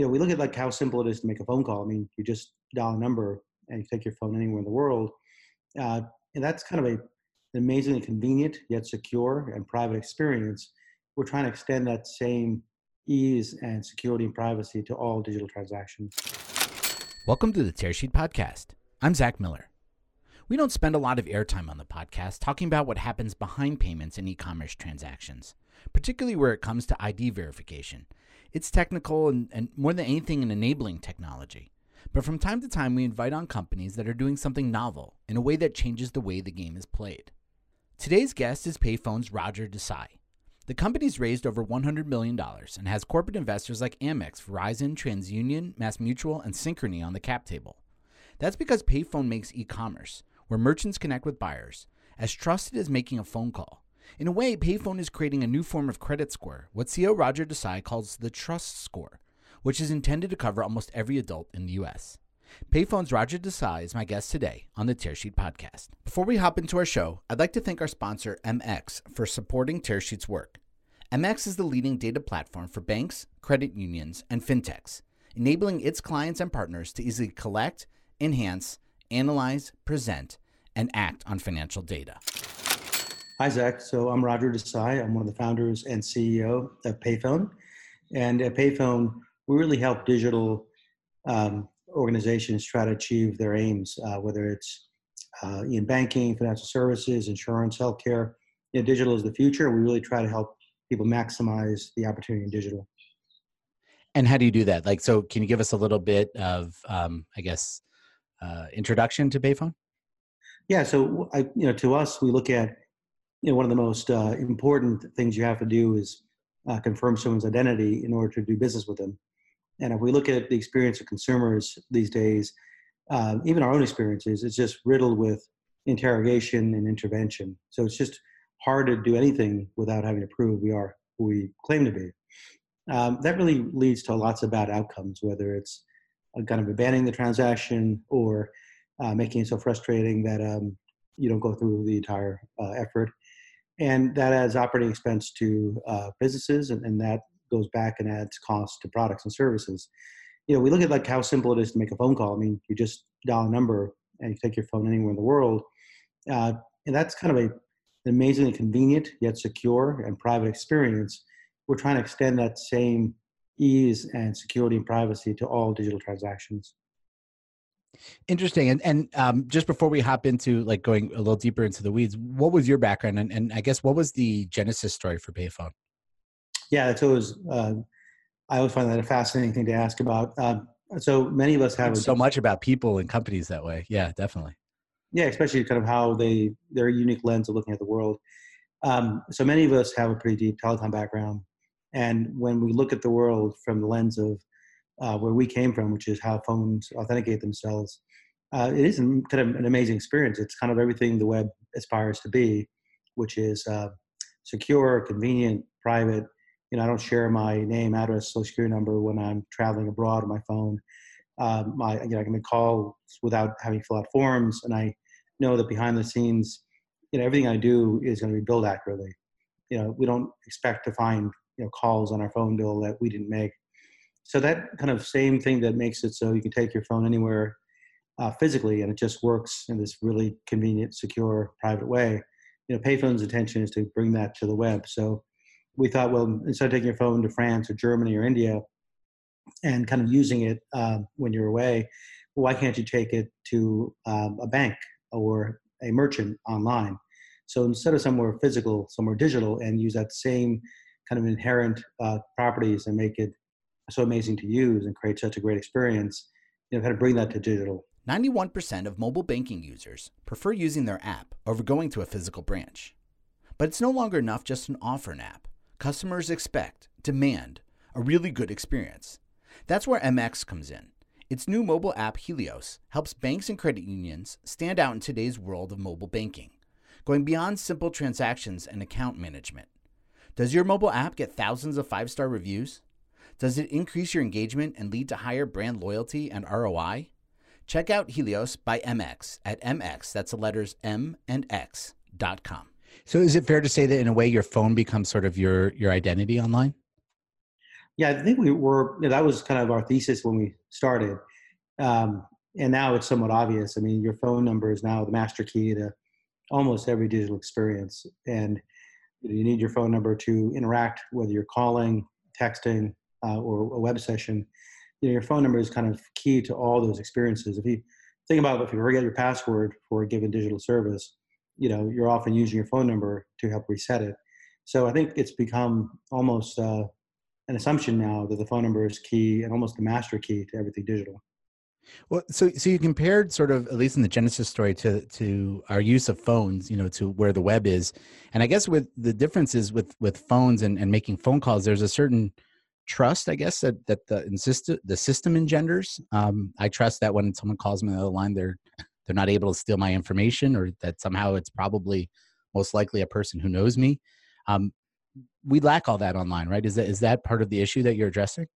you know, we look at like how simple it is to make a phone call. I mean, you just dial a number and you take your phone anywhere in the world. Uh, and that's kind of a, an amazingly convenient yet secure and private experience. We're trying to extend that same ease and security and privacy to all digital transactions. Welcome to the Tearsheet Podcast. I'm Zach Miller. We don't spend a lot of airtime on the podcast talking about what happens behind payments and e commerce transactions, particularly where it comes to ID verification. It's technical and, and more than anything, an enabling technology. But from time to time, we invite on companies that are doing something novel in a way that changes the way the game is played. Today's guest is Payfone's Rodger Desai. The company's raised over $100 million and has corporate investors like Amex, Verizon, TransUnion, MassMutual, and Synchrony on the cap table. That's because Payfone makes e commerce, where merchants connect with buyers, as trusted as making a phone call. In a way, Payfone is creating a new form of credit score, what CEO Rodger Desai calls the trust score which is intended to cover almost every adult in the U.S. Payfone's Rodger Desai is my guest today on the Tearsheet podcast. Before we hop into our show, I'd like to thank our sponsor, MX, for supporting Tearsheet's work. MX is the leading data platform for banks, credit unions, and fintechs, enabling its clients and partners to easily collect, enhance, analyze, present, and act on financial data. Hi, Zach. So I'm Rodger Desai. I'm one of the founders and CEO of Payfone. And at Payfone, we really help digital um, organizations try to achieve their aims, uh, whether it's uh, in banking, financial services, insurance, healthcare. You know, digital is the future. We really try to help people maximize the opportunity in digital. And how do you do that? Like, so can you give us a little bit of, um, I guess, uh, introduction to Payfone? Yeah. So, I, you know, to us, we look at, you know, one of the most uh, important things you have to do is uh, confirm someone's identity in order to do business with them. And if we look at the experience of consumers these days, uh, even our own experiences, it's just riddled with interrogation and intervention. So it's just hard to do anything without having to prove we are who we claim to be. Um, that really leads to lots of bad outcomes, whether it's kind of abandoning the transaction or uh, making it so frustrating that um, you don't go through the entire uh, effort. And that adds operating expense to uh, businesses, and, and that goes back and adds cost to products and services. You know, we look at like how simple it is to make a phone call. I mean, you just dial a number and you take your phone anywhere in the world, uh, and that's kind of a, an amazingly convenient yet secure and private experience. We're trying to extend that same ease and security and privacy to all digital transactions. Interesting. And and um, just before we hop into like going a little deeper into the weeds, what was your background, and, and I guess what was the genesis story for Payfone? Yeah, it's always uh, I always find that a fascinating thing to ask about. Um, so many of us have so much about people and companies that way. Yeah, definitely. Yeah, especially kind of how they their unique lens of looking at the world. Um, so many of us have a pretty deep telecom background, and when we look at the world from the lens of uh, where we came from, which is how phones authenticate themselves, uh, it is kind of an amazing experience. It's kind of everything the web aspires to be, which is uh, secure, convenient, private, you know, I don't share my name, address, social security number when I'm traveling abroad on my phone. Um, my, you know, I can make calls without having to fill out forms, and I know that behind the scenes, you know, everything I do is going to be billed accurately. You know, we don't expect to find you know calls on our phone bill that we didn't make. So that kind of same thing that makes it so you can take your phone anywhere uh, physically, and it just works in this really convenient, secure, private way. You know, Payfone's intention is to bring that to the web. So we thought, well, instead of taking your phone to France or Germany or India and kind of using it uh, when you're away, why can't you take it to um, a bank or a merchant online? So instead of somewhere physical, somewhere digital, and use that same kind of inherent uh, properties and make it so amazing to use and create such a great experience, you know, kind of bring that to digital. 91% of mobile banking users prefer using their app over going to a physical branch. But it's no longer enough just to offer an app. Customers expect, demand, a really good experience. That's where MX comes in. Its new mobile app, Helios, helps banks and credit unions stand out in today's world of mobile banking, going beyond simple transactions and account management. Does your mobile app get thousands of five star reviews? Does it increase your engagement and lead to higher brand loyalty and ROI? Check out Helios by MX at MX, that's the letters M and X dot com. So is it fair to say that in a way your phone becomes sort of your your identity online? Yeah, I think we were. You know, that was kind of our thesis when we started, um, and now it's somewhat obvious. I mean, your phone number is now the master key to almost every digital experience, and you need your phone number to interact, whether you're calling, texting, uh, or a web session. You know, your phone number is kind of key to all those experiences. If you think about if you forget your password for a given digital service, you know, you're often using your phone number to help reset it. So I think it's become almost uh, an assumption now that the phone number is key and almost the master key to everything digital. Well, so so you compared sort of at least in the Genesis story to to our use of phones, you know, to where the web is, and I guess with the differences with with phones and, and making phone calls, there's a certain trust, I guess, that that the insist the system engenders. Um, I trust that when someone calls me on the other line, they're they're not able to steal my information, or that somehow it's probably most likely a person who knows me. Um, we lack all that online, right? Is that is that part of the issue that you're addressing?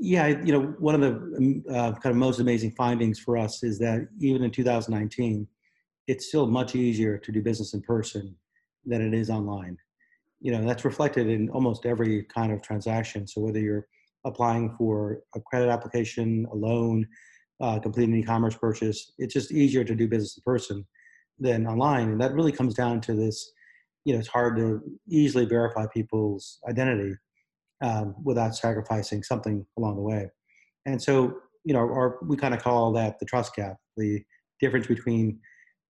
Yeah, you know, one of the um, uh, kind of most amazing findings for us is that even in 2019, it's still much easier to do business in person than it is online. You know, that's reflected in almost every kind of transaction. So whether you're applying for a credit application, a loan, uh, completing an e-commerce purchase, it's just easier to do business in person than online. And that really comes down to this, you know, it's hard to easily verify people's identity um, without sacrificing something along the way. And so, you know, our, we kind of call that the trust gap, the difference between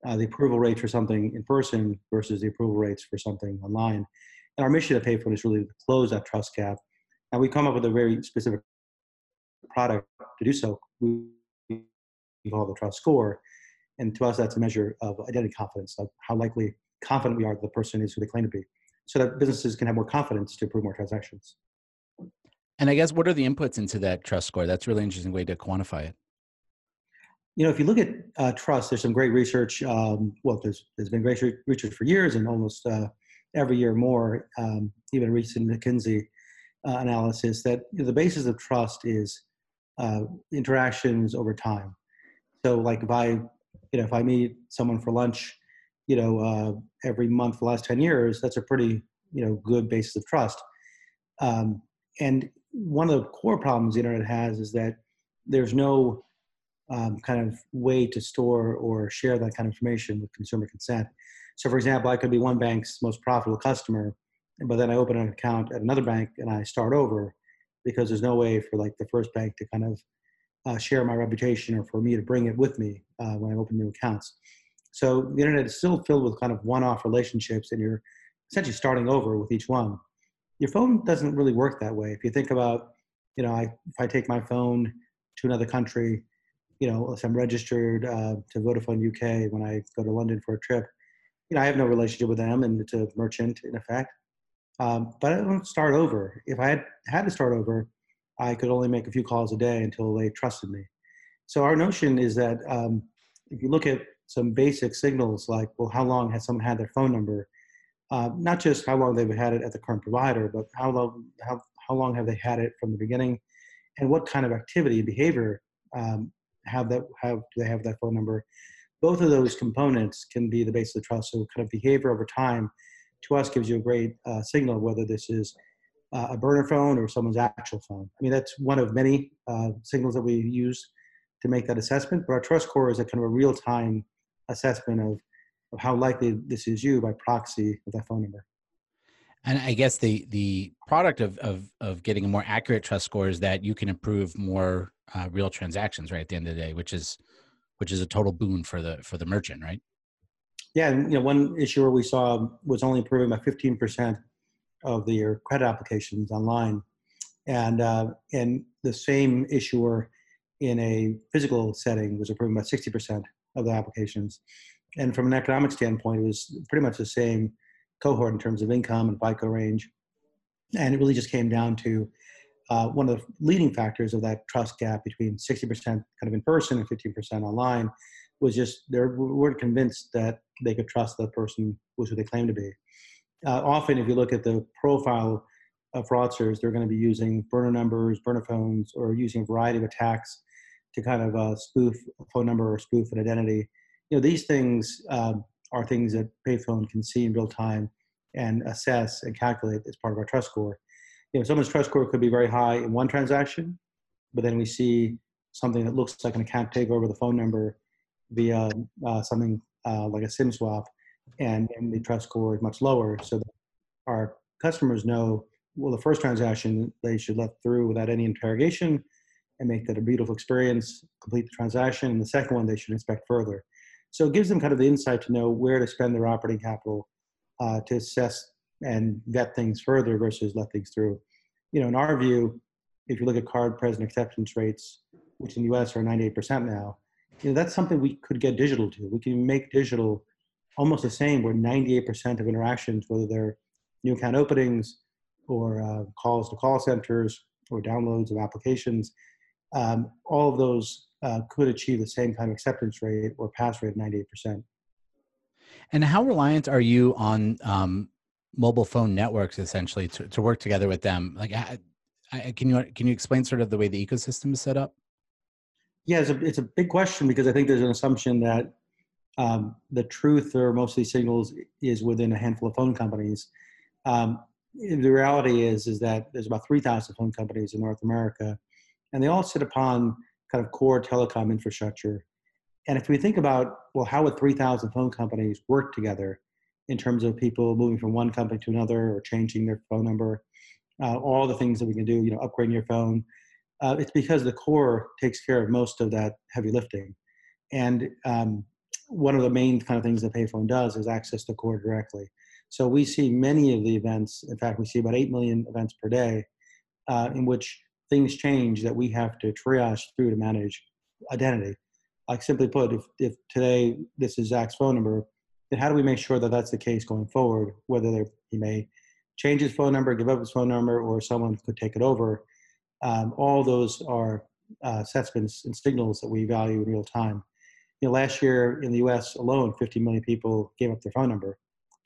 uh, the approval rates for something in person versus the approval rates for something online. And our mission at Payfone is really to close that trust gap. And we come up with a very specific product to do so. We call the trust score. And to us, that's a measure of identity confidence, of how likely confident we are that the person is who they claim to be, so that businesses can have more confidence to approve more transactions. And I guess what are the inputs into that trust score? That's a really interesting way to quantify it. You know, if you look at uh, trust, there's some great research. Um, well, there's there's been great research for years, and almost uh, every year more. Um, even recent McKinsey uh, analysis that the basis of trust is uh, interactions over time. So, like if I, you know, if I meet someone for lunch, you know, uh, every month for the last ten years, that's a pretty you know good basis of trust. Um, and one of the core problems the internet has is that there's no um, kind of way to store or share that kind of information with consumer consent. So, for example, I could be one bank's most profitable customer, but then I open an account at another bank and I start over because there's no way for like the first bank to kind of uh, share my reputation or for me to bring it with me uh, when I open new accounts. So the internet is still filled with kind of one-off relationships, and you're essentially starting over with each one your phone doesn't really work that way. If you think about, you know, I, if I take my phone to another country, you know, if I'm registered uh, to Vodafone UK when I go to London for a trip, you know, I have no relationship with them and it's a merchant in effect. Um, but I don't start over. If I had had to start over, I could only make a few calls a day until they trusted me. So our notion is that um, if you look at some basic signals like, well, how long has someone had their phone number? uh, not just how long they've had it at the current provider, but how long how, how long have they had it from the beginning, and what kind of activity and behavior um, have that have do they have that phone number? Both of those components can be the basis of the trust. So, kind of behavior over time, to us, gives you a great uh, signal whether this is uh, a burner phone or someone's actual phone. I mean, that's one of many uh, signals that we use to make that assessment. But our trust score is a kind of a real time assessment of of how likely this is you by proxy of that phone number. And I guess the the product of of of getting a more accurate trust score is that you can approve more uh, real transactions, right? At the end of the day, which is which is a total boon for the for the merchant, right? Yeah, and you know, one issuer we saw was only approving about fifteen percent of their credit applications online, and uh, and the same issuer in a physical setting was approving about sixty percent of the applications and from an economic standpoint, it was pretty much the same cohort in terms of income and FICO range. And it really just came down to uh, one of the leading factors of that trust gap between 60% kind of in person and 15% online was just they weren't convinced that they could trust the person was who they claimed to be. Uh, often, if you look at the profile of fraudsters, they're going to be using burner numbers, burner phones, or using a variety of attacks to kind of uh, spoof a phone number or spoof an identity you know, these things um, are things that Payfone can see in real time and assess and calculate as part of our trust score. You know, someone's trust score could be very high in one transaction, but then we see something that looks like an account takeover the phone number via uh, something uh, like a SIM swap, and, and the trust score is much lower. So our customers know, well, the first transaction they should let through without any interrogation and make that a beautiful experience, complete the transaction. And the second one they should inspect further. So it gives them kind of the insight to know where to spend their operating capital uh, to assess and vet things further versus let things through. You know, in our view, if you look at card present acceptance rates, which in the US are 98% now, you know, that's something we could get digital to. We can make digital almost the same where 98% of interactions, whether they're new account openings or uh, calls to call centers or downloads of applications, um, all of those uh, could achieve the same kind of acceptance rate or pass rate of 98%. And how reliant are you on um, mobile phone networks essentially to, to work together with them? Like, I, I, can you can you explain sort of the way the ecosystem is set up? Yeah, it's a, it's a big question because I think there's an assumption that um, the truth or most of these signals is within a handful of phone companies. Um, the reality is is that there's about 3,000 phone companies in North America, and they all sit upon kind of core telecom infrastructure. And if we think about well, how would 3,000 phone companies work together in terms of people moving from one company to another or changing their phone number, uh, all the things that we can do, you know, upgrading your phone. Uh, it's because the core takes care of most of that heavy lifting. And um, one of the main kind of things that Payfone does is access the core directly. So we see many of the events. In fact, we see about 8 million events per day uh, in which things change that we have to triage through to manage identity. Like simply put, if, if today this is Zach's phone number, then how do we make sure that that's the case going forward? Whether he may change his phone number, give up his phone number, or someone could take it over. Um, all those are uh, assessments and signals that we value in real time. You know, last year in the U.S. alone, 50 million people gave up their phone number,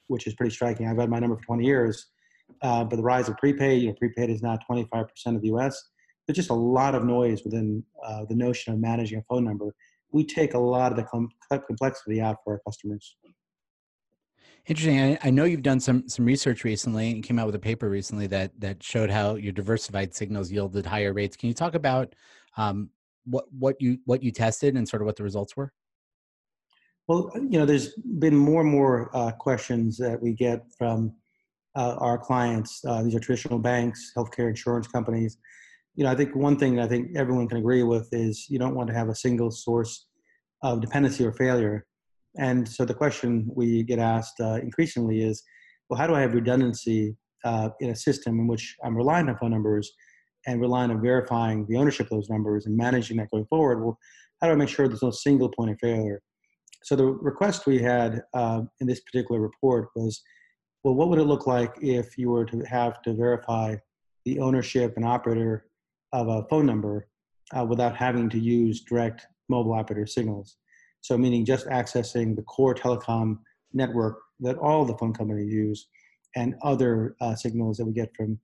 which is pretty striking. I've had my number for 20 years, uh, but the rise of prepaid, you know, prepaid is now 25% of the U.S. There's just a lot of noise within uh, the notion of managing a phone number. We take a lot of the com- complexity out for our customers. Interesting. I, I, know you've done some some research recently and came out with a paper recently that that showed how your diversified signals yielded higher rates. Can you talk about um, what what you what you tested and sort of what the results were? Well, you know, there's been more and more uh, questions that we get from uh, our clients. Uh, these are traditional banks, healthcare insurance companies. You know, I think one thing I think everyone can agree with is you don't want to have a single source of dependency or failure. And so the question we get asked uh, increasingly is, well, how do I have redundancy uh, in a system in which I'm relying on phone numbers and relying on verifying the ownership of those numbers and managing that going forward? Well, how do I make sure there's no single point of failure? So the request we had uh, in this particular report was, well, what would it look like if you were to have to verify the ownership and operator of a phone number uh, without having to use direct mobile operator signals? So meaning just accessing the core telecom network that all the phone companies use and other uh, signals that we get from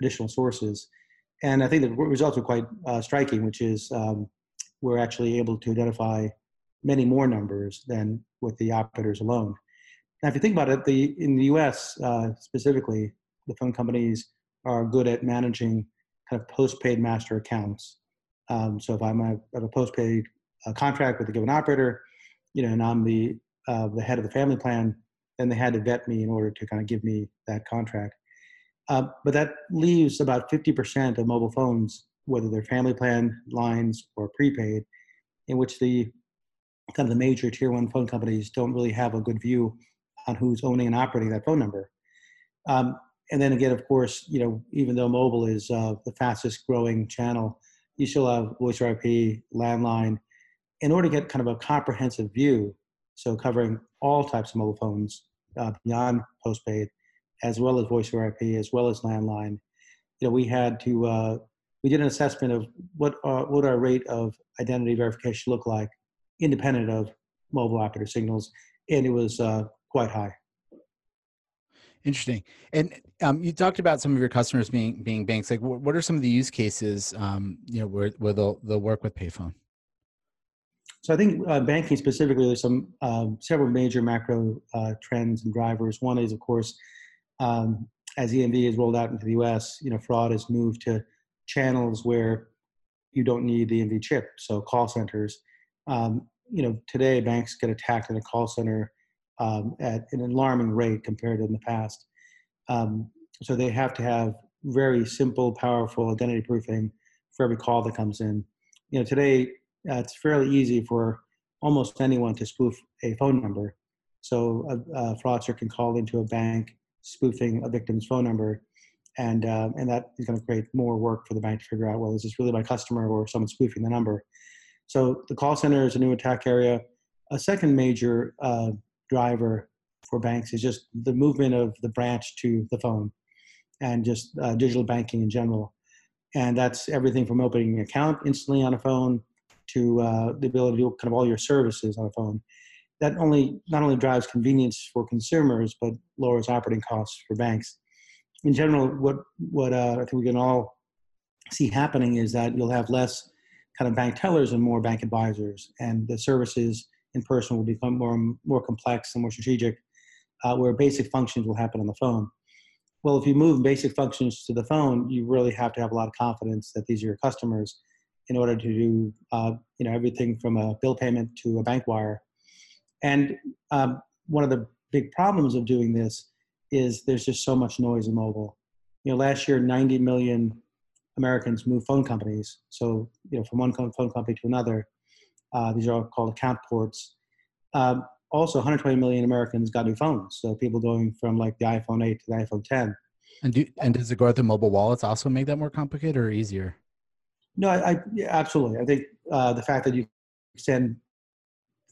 additional sources. And I think the results are quite uh, striking, which is um, we're actually able to identify many more numbers than with the operators alone. Now, if you think about it, the in the U.S. Uh, specifically, the phone companies are good at managing kind of postpaid master accounts. Um, so if I'm a, a postpaid a contract with a given operator, you know, and I'm the uh, the head of the family plan, then they had to vet me in order to kind of give me that contract. Uh, but that leaves about 50% of mobile phones, whether they're family plan lines or prepaid, in which the kind of the major tier one phone companies don't really have a good view on who's owning and operating that phone number. Um, and then again, of course, you know, even though mobile is uh, the fastest growing channel, you still have voice IP, landline, in order to get kind of a comprehensive view, so covering all types of mobile phones uh, beyond postpaid, as well as voice over IP, as well as landline, you know, we had to uh, we did an assessment of what uh, what our rate of identity verification look like, independent of mobile operator signals, and it was uh, quite high. Interesting. And um, you talked about some of your customers being being banks. Like, what are some of the use cases, um, you know, where where they'll they'll work with Payfone? So I think uh, banking specifically, there's some um, several major macro uh, trends and drivers. One is, of course, um, as EMV is rolled out into the US, you know, fraud has moved to channels where you don't need the EMV chip, so call centers. Um, you know, today banks get attacked in a call center um, at an alarming rate compared to in the past. Um, so they have to have very simple, powerful identity proofing for every call that comes in. You know, today uh, it's fairly easy for almost anyone to spoof a phone number. So a, a fraudster can call into a bank spoofing a victim's phone number, and uh, and that is going to create more work for the bank to figure out well is this really my customer or someone spoofing the number. So the call center is a new attack area. A second major uh, driver for banks is just the movement of the branch to the phone, and just uh, digital banking in general. And that's everything from opening an account instantly on a phone to uh, the ability to do kind of all your services on a phone that only not only drives convenience for consumers but lowers operating costs for banks. In general, what what uh, I think we can all see happening is that you'll have less kind of bank tellers and more bank advisors, and the services in person will become more more complex and more strategic, uh, where basic functions will happen on the phone. Well, if you move basic functions to the phone, you really have to have a lot of confidence that these are your customers in order to do uh, you know everything from a bill payment to a bank wire and um, one of the big problems of doing this is there's just so much noise in mobile. You know, last year, 90 million Americans moved phone companies. So, you know, from one phone company to another. Uh, these are all called account ports. Um, also, 120 million Americans got new phones. So people going from like the iPhone 8 to the iPhone 10. And do and does the growth of mobile wallets also make that more complicated or easier? No, I, I yeah, absolutely. I think uh, the fact that you extend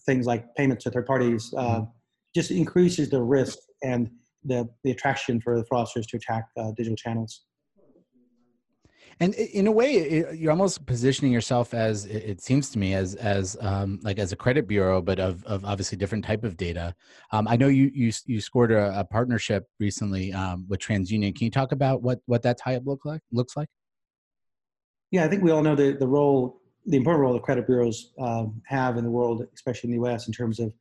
things like payments to third parties uh, mm-hmm. just increases the risk and the, the attraction for the fraudsters to attack uh, digital channels. And in a way, you're almost positioning yourself as it seems to me as as um, like as a credit bureau, but of, of obviously different type of data. Um, I know you you you scored a, a partnership recently um, with TransUnion. Can you talk about what what that tie up look like looks like? Yeah, I think we all know the the role the important role that credit bureaus um, have in the world, especially in the U.S., in terms of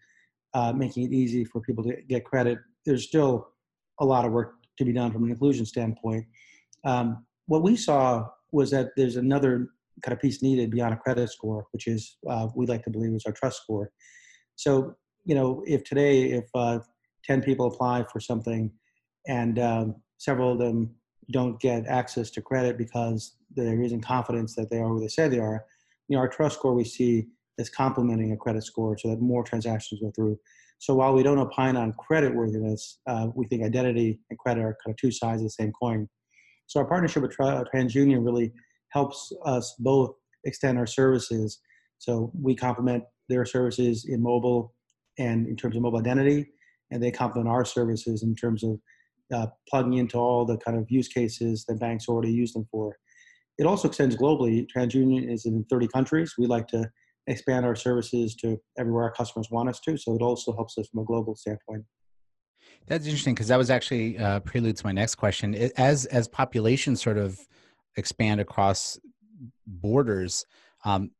uh, making it easy for people to get credit. There's still a lot of work to be done from an inclusion standpoint. Um, what we saw was that there's another kind of piece needed beyond a credit score, which is uh, we like to believe is our trust score. So, you know, if today, if uh, 10 people apply for something and um, several of them don't get access to credit because there isn't confidence that they are who they say they are, you know, our trust score we see is complementing a credit score so that more transactions go through. So while we don't opine on credit worthiness, uh, we think identity and credit are kind of two sides of the same coin. So our partnership with TransUnion really helps us both extend our services. So we complement their services in mobile and in terms of mobile identity, and they complement our services in terms of uh, plugging into all the kind of use cases that banks already use them for. It also extends globally. TransUnion is in 30 countries. We like to expand our services to everywhere our customers want us to. So it also helps us from a global standpoint. That's interesting because that was actually uh, prelude to my next question. As as populations sort of expand across borders, um,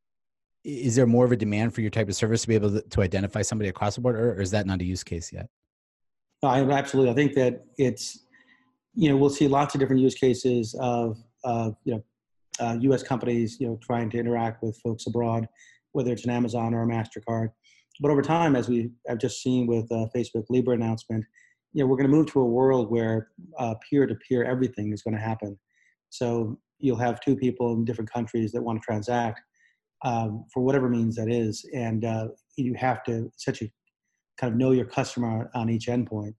is there more of a demand for your type of service to be able to, to identify somebody across the border, or is that not a use case yet? I absolutely. I think that it's you know we'll see lots of different use cases of uh, you know uh, U.S. companies, you know, trying to interact with folks abroad, whether it's an Amazon or a Mastercard. But over time, as we have just seen with uh, Facebook Libra announcement, you know, we're going to move to a world where uh, peer-to-peer everything is going to happen. So you'll have two people in different countries that want to transact um, for whatever means that is, and uh, you have to essentially kind of know your customer on each endpoint.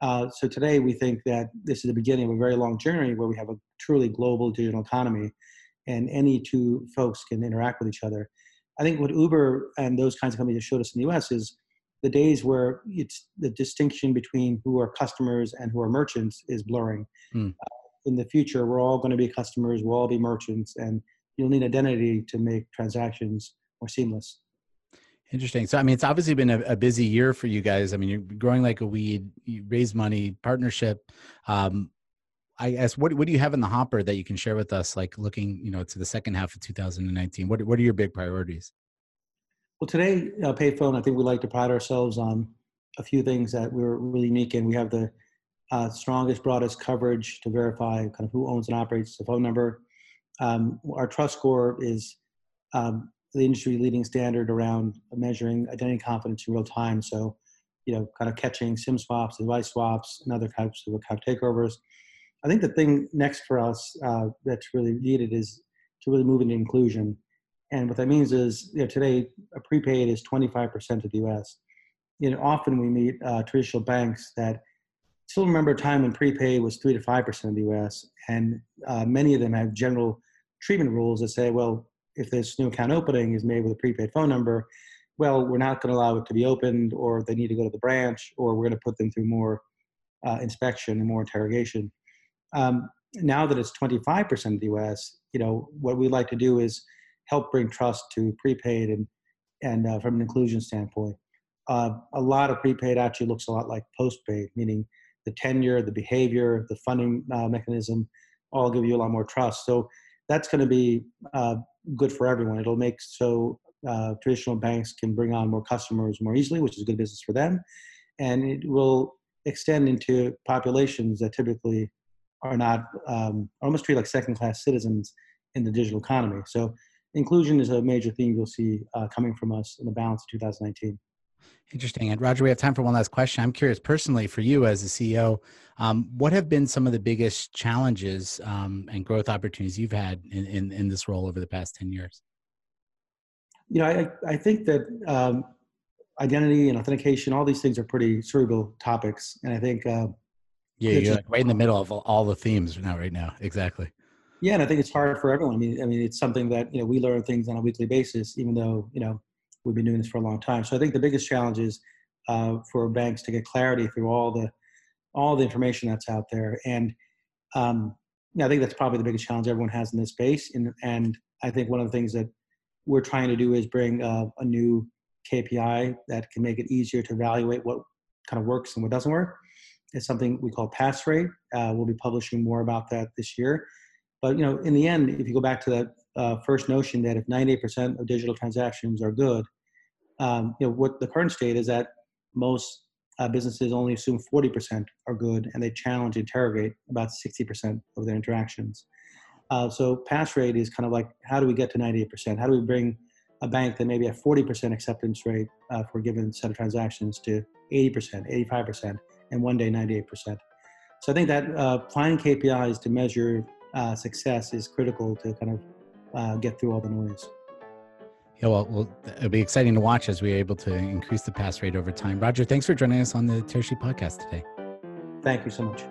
Uh, so today we think that this is the beginning of a very long journey where we have a truly global digital economy and any two folks can interact with each other. I think what Uber and those kinds of companies have showed us in the US is the days where it's the distinction between who are customers and who are merchants is blurring. Mm. Uh, in the future, we're all going to be customers, we'll all be merchants, and you'll need identity to make transactions more seamless. Interesting. So, I mean, it's obviously been a, a, busy year for you guys. I mean, you're growing like a weed, you raise money, partnership. Um, I guess what what do you have in the hopper that you can share with us, like looking, you know, to the second half of 2019? What what are your big priorities? Well, today, uh, Payfone, I think we like to pride ourselves on a few things that we're really unique in. We have the uh, strongest, broadest coverage to verify kind of who owns and operates the phone number. Um, our trust score is um, the industry leading standard around measuring identity confidence in real time. So, you know, kind of catching SIM swaps, device swaps, and other types of account takeovers. I think the thing next for us uh, that's really needed is to really move into inclusion. And what that means is, you know, today a prepaid is 25% of the U.S. You know, often we meet uh, traditional banks that still remember a time when prepaid was three to five percent of the U.S. and uh, many of them have general treatment rules that say, well, if this new account opening is made with a prepaid phone number, well, we're not going to allow it to be opened, or they need to go to the branch, or we're going to put them through more uh, inspection and more interrogation. Um, now that it's 25% of the U.S., you know what we like to do is help bring trust to prepaid and and uh, from an inclusion standpoint. Uh, a lot of prepaid actually looks a lot like postpaid, meaning the tenure, the behavior, the funding uh, mechanism, all give you a lot more trust. So that's going to be uh, good for everyone. It'll make so uh, traditional banks can bring on more customers more easily, which is good business for them, and it will extend into populations that typically are not um, almost treated like second-class citizens in the digital economy. So inclusion is a major theme you'll see uh, coming from us in the balance of 2019. Interesting. And Rodger, we have time for one last question. I'm curious personally for you as a CEO, um, what have been some of the biggest challenges um, and growth opportunities you've had in, in, in, this role over the past 10 years? You know, I, I think that um, identity and authentication, all these things are pretty cerebral topics. And I think. Uh, yeah, you're just, like right in the middle of all the themes now, right now. Exactly. Yeah, and I think it's hard for everyone. I mean, I mean, it's something that you know we learn things on a weekly basis, even though you know we've been doing this for a long time. So I think the biggest challenge is uh, for banks to get clarity through all the all the information that's out there. And um, I think that's probably the biggest challenge everyone has in this space. And, and I think one of the things that we're trying to do is bring uh, a new KPI that can make it easier to evaluate what kind of works and what doesn't work. It's something we call pass rate. Uh, we'll be publishing more about that this year. But you know, in the end, if you go back to that uh, first notion that if 98% of digital transactions are good, um, you know, what the current state is that most uh, businesses only assume 40% are good and they challenge, interrogate about 60% of their interactions. Uh, so pass rate is kind of like, how do we get to 98%? How do we bring a bank that maybe a 40% acceptance rate uh, for a given set of transactions to 80%, 85%, and one day 98%? So I think that uh, finding KPIs to measure uh, success is critical to kind of uh, get through all the noise. Yeah, well, well, it'll be exciting to watch as we're able to increase the pass rate over time. Rodger, thanks for joining us on the Tearsheet podcast today. Thank you so much.